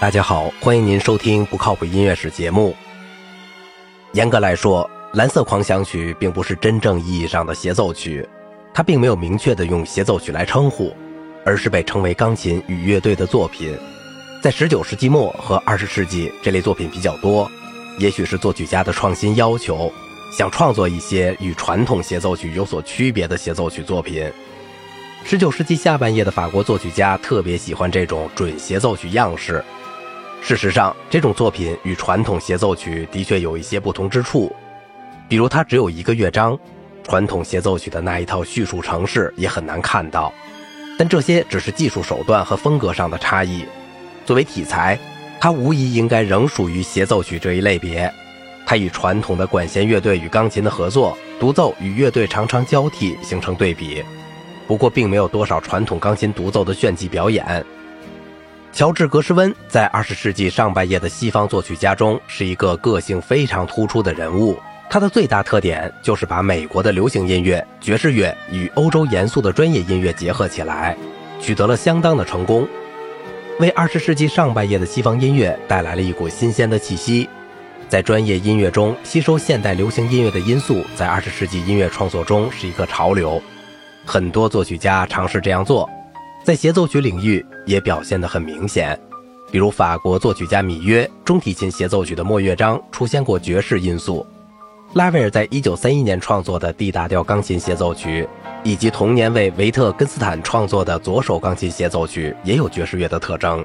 大家好，欢迎您收听不靠谱音乐史节目。严格来说，《蓝色狂想曲》并不是真正意义上的协奏曲，它并没有明确的用协奏曲来称呼，而是被称为钢琴与乐队的作品。在19世纪末和20世纪，这类作品比较多，也许是作曲家的创新要求，想创作一些与传统协奏曲有所区别的协奏曲作品。19世纪下半叶的法国作曲家特别喜欢这种准协奏曲样式。事实上，这种作品与传统协奏曲的确有一些不同之处，比如它只有一个乐章，传统协奏曲的那一套叙述程式也很难看到。但这些只是技术手段和风格上的差异。作为题材，它无疑应该仍属于协奏曲这一类别。它与传统的管弦乐队与钢琴的合作，独奏与乐队常常交替形成对比。不过，并没有多少传统钢琴独奏的炫技表演。乔治·格什温在20世纪上半叶的西方作曲家中是一个个性非常突出的人物。他的最大特点就是把美国的流行音乐、爵士乐与欧洲严肃的专业音乐结合起来，取得了相当的成功，为20世纪上半叶的西方音乐带来了一股新鲜的气息。在专业音乐中吸收现代流行音乐的因素，在20世纪音乐创作中是一个潮流，很多作曲家尝试这样做。在协奏曲领域也表现得很明显，比如法国作曲家米约中提琴协奏曲的末乐章出现过爵士因素，拉威尔在一九三一年创作的 D 大调钢琴协奏曲，以及同年为维特根斯坦创作的左手钢琴协奏曲也有爵士乐的特征。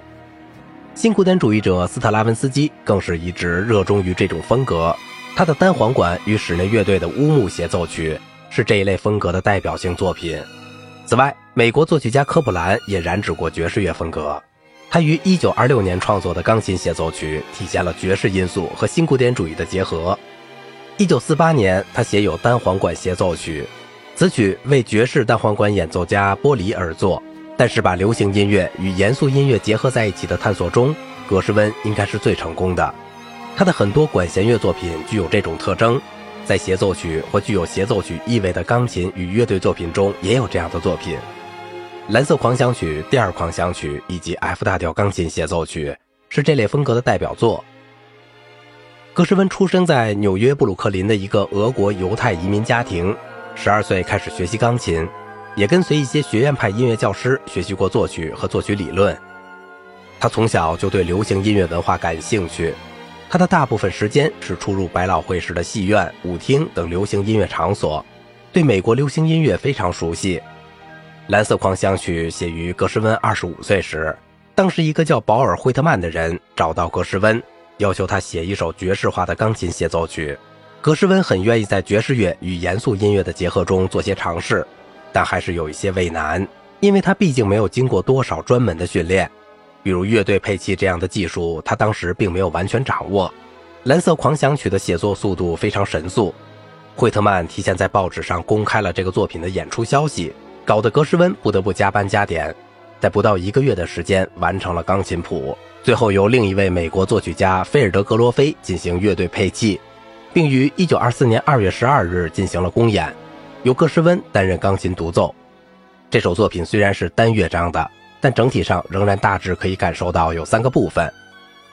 新古典主义者斯特拉文斯基更是一直热衷于这种风格，他的单簧管与室内乐队的乌木协奏曲是这一类风格的代表性作品。此外，美国作曲家科普兰也染指过爵士乐风格。他于1926年创作的钢琴协奏曲体现了爵士因素和新古典主义的结合。1948年，他写有单簧管协奏曲，此曲为爵士单簧管演奏家波里而作。但是，把流行音乐与严肃音乐结合在一起的探索中，格什温应该是最成功的。他的很多管弦乐作品具有这种特征。在协奏曲或具有协奏曲意味的钢琴与乐队作品中，也有这样的作品，《蓝色狂想曲》、《第二狂想曲》以及 F 大调钢琴协奏曲是这类风格的代表作。格什温出生在纽约布鲁克林的一个俄国犹太移民家庭，十二岁开始学习钢琴，也跟随一些学院派音乐教师学习过作曲和作曲理论。他从小就对流行音乐文化感兴趣。他的大部分时间是出入百老汇式的戏院、舞厅等流行音乐场所，对美国流行音乐非常熟悉。《蓝色狂想曲》写于格什温二十五岁时，当时一个叫保尔·惠特曼的人找到格什温，要求他写一首爵士化的钢琴协奏曲。格什温很愿意在爵士乐与严肃音乐的结合中做些尝试，但还是有一些畏难，因为他毕竟没有经过多少专门的训练。比如乐队配器这样的技术，他当时并没有完全掌握。《蓝色狂想曲》的写作速度非常神速，惠特曼提前在报纸上公开了这个作品的演出消息，搞得格什温不得不加班加点，在不到一个月的时间完成了钢琴谱。最后由另一位美国作曲家菲尔德格罗菲进行乐队配器，并于1924年2月12日进行了公演，由格什温担任钢琴独奏。这首作品虽然是单乐章的。但整体上仍然大致可以感受到有三个部分，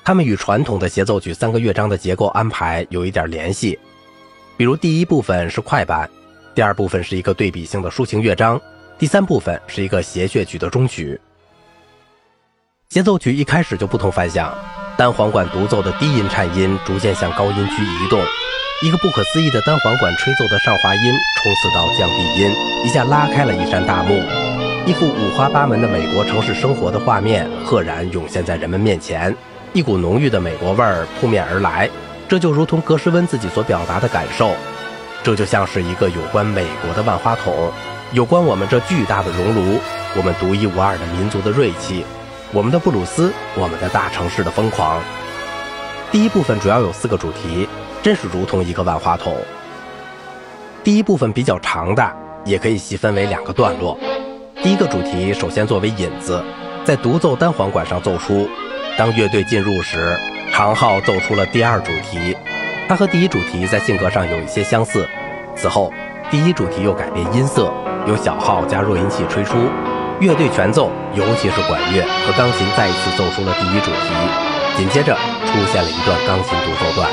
它们与传统的协奏曲三个乐章的结构安排有一点联系。比如第一部分是快板，第二部分是一个对比性的抒情乐章，第三部分是一个谐谑曲的终曲。协奏曲一开始就不同凡响，单簧管独奏的低音颤音逐渐向高音区移动，一个不可思议的单簧管吹奏的上滑音冲刺到降低音，一下拉开了一扇大幕。一幅五花八门的美国城市生活的画面赫然涌现在人们面前，一股浓郁的美国味儿扑面而来。这就如同格什温自己所表达的感受，这就像是一个有关美国的万花筒，有关我们这巨大的熔炉，我们独一无二的民族的锐气，我们的布鲁斯，我们的大城市的疯狂。第一部分主要有四个主题，真是如同一个万花筒。第一部分比较长的，也可以细分为两个段落。第一个主题首先作为引子，在独奏单簧管上奏出。当乐队进入时，长号奏出了第二主题，它和第一主题在性格上有一些相似。此后，第一主题又改变音色，由小号加弱音器吹出，乐队全奏，尤其是管乐和钢琴再一次奏出了第一主题。紧接着出现了一段钢琴独奏段，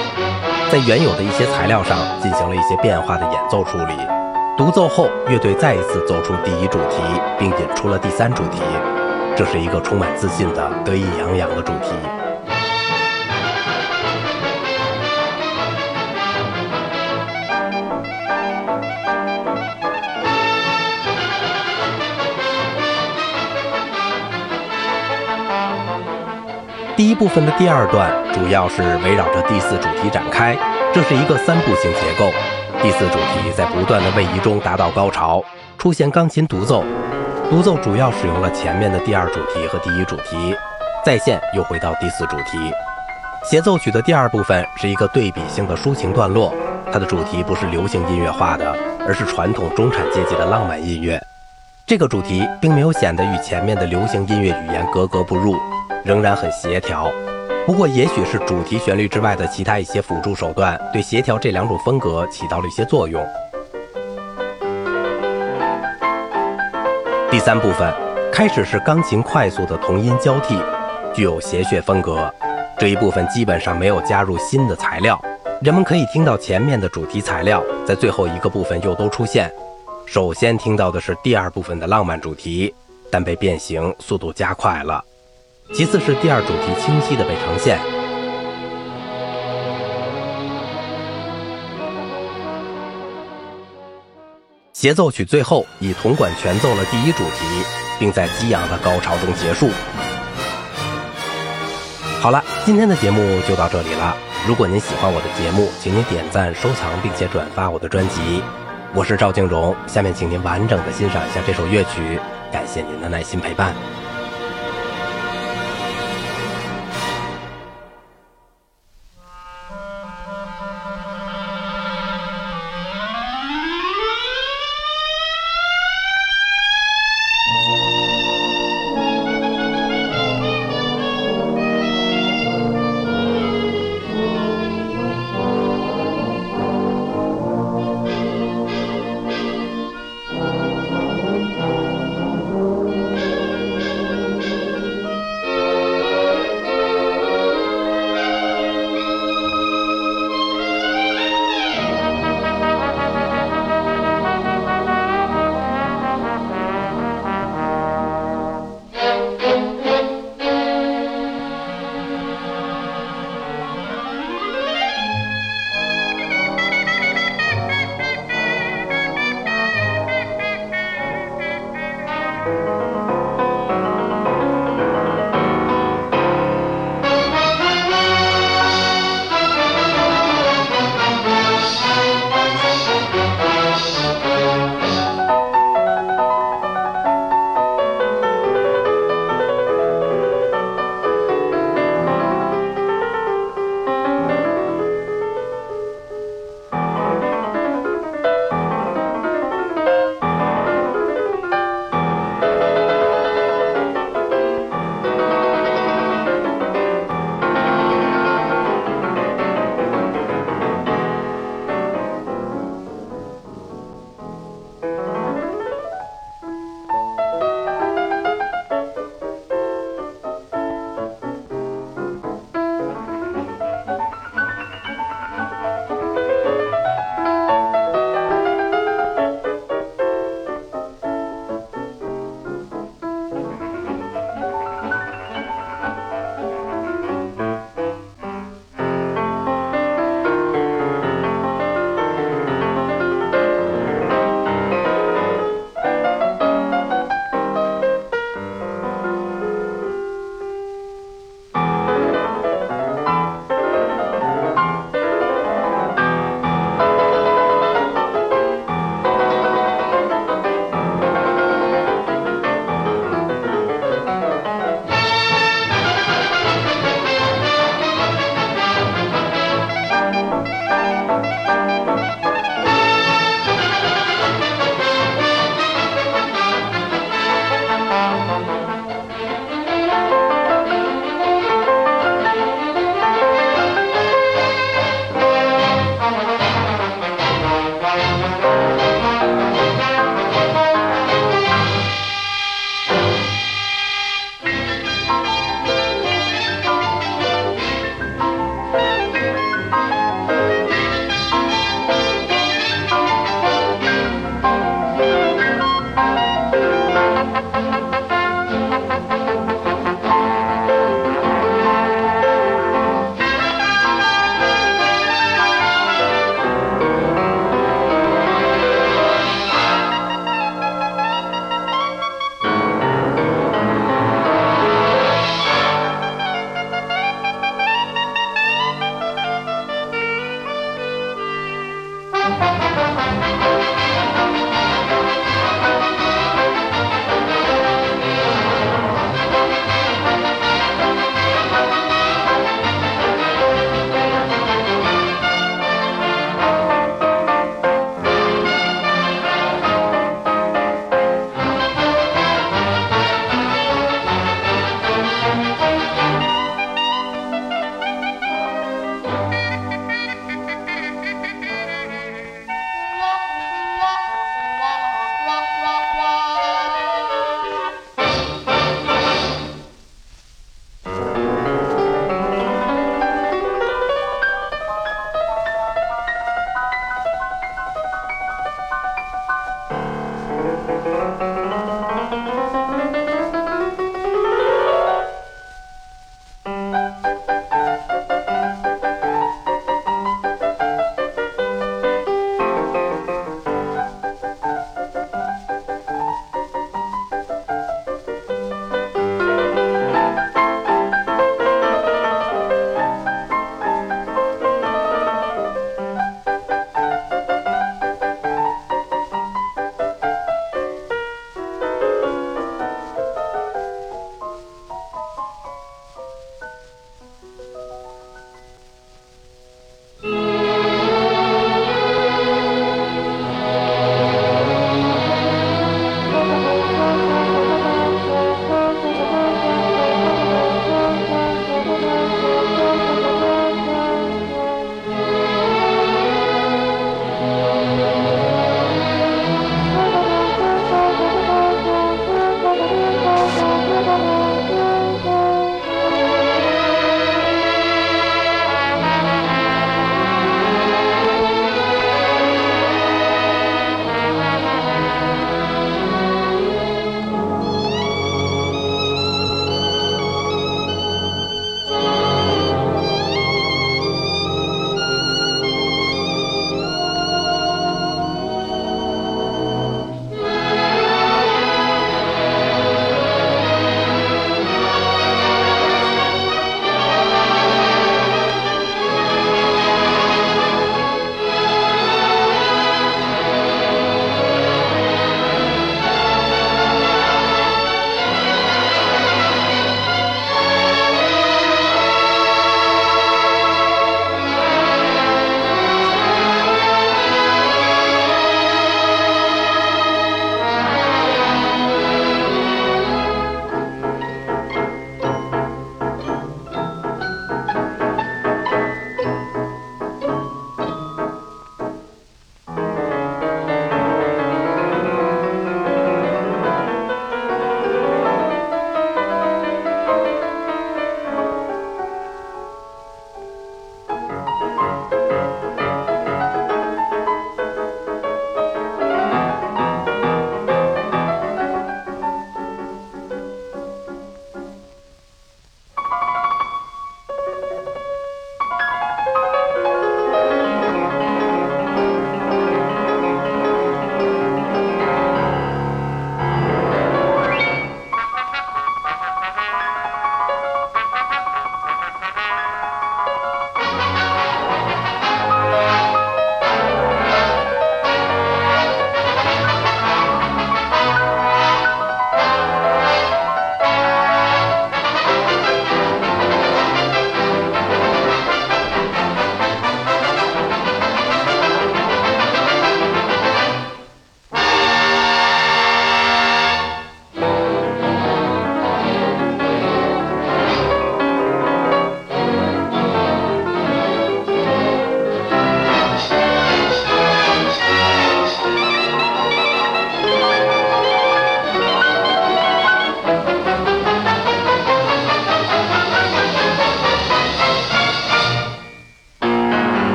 在原有的一些材料上进行了一些变化的演奏处理。独奏后，乐队再一次奏出第一主题，并引出了第三主题，这是一个充满自信的得意洋洋的主题。第一部分的第二段主要是围绕着第四主题展开，这是一个三部性结构。第四主题在不断的位移中达到高潮，出现钢琴独奏，独奏主要使用了前面的第二主题和第一主题，再现又回到第四主题。协奏曲的第二部分是一个对比性的抒情段落，它的主题不是流行音乐化的，而是传统中产阶级的浪漫音乐。这个主题并没有显得与前面的流行音乐语言格格不入。仍然很协调，不过也许是主题旋律之外的其他一些辅助手段，对协调这两种风格起到了一些作用。第三部分开始是钢琴快速的同音交替，具有谐谑风格。这一部分基本上没有加入新的材料，人们可以听到前面的主题材料在最后一个部分又都出现。首先听到的是第二部分的浪漫主题，但被变形速度加快了。其次是第二主题清晰的被呈现。协奏曲最后以铜管全奏了第一主题，并在激昂的高潮中结束。好了，今天的节目就到这里了。如果您喜欢我的节目，请您点赞、收藏并且转发我的专辑。我是赵静荣，下面请您完整的欣赏一下这首乐曲。感谢您的耐心陪伴。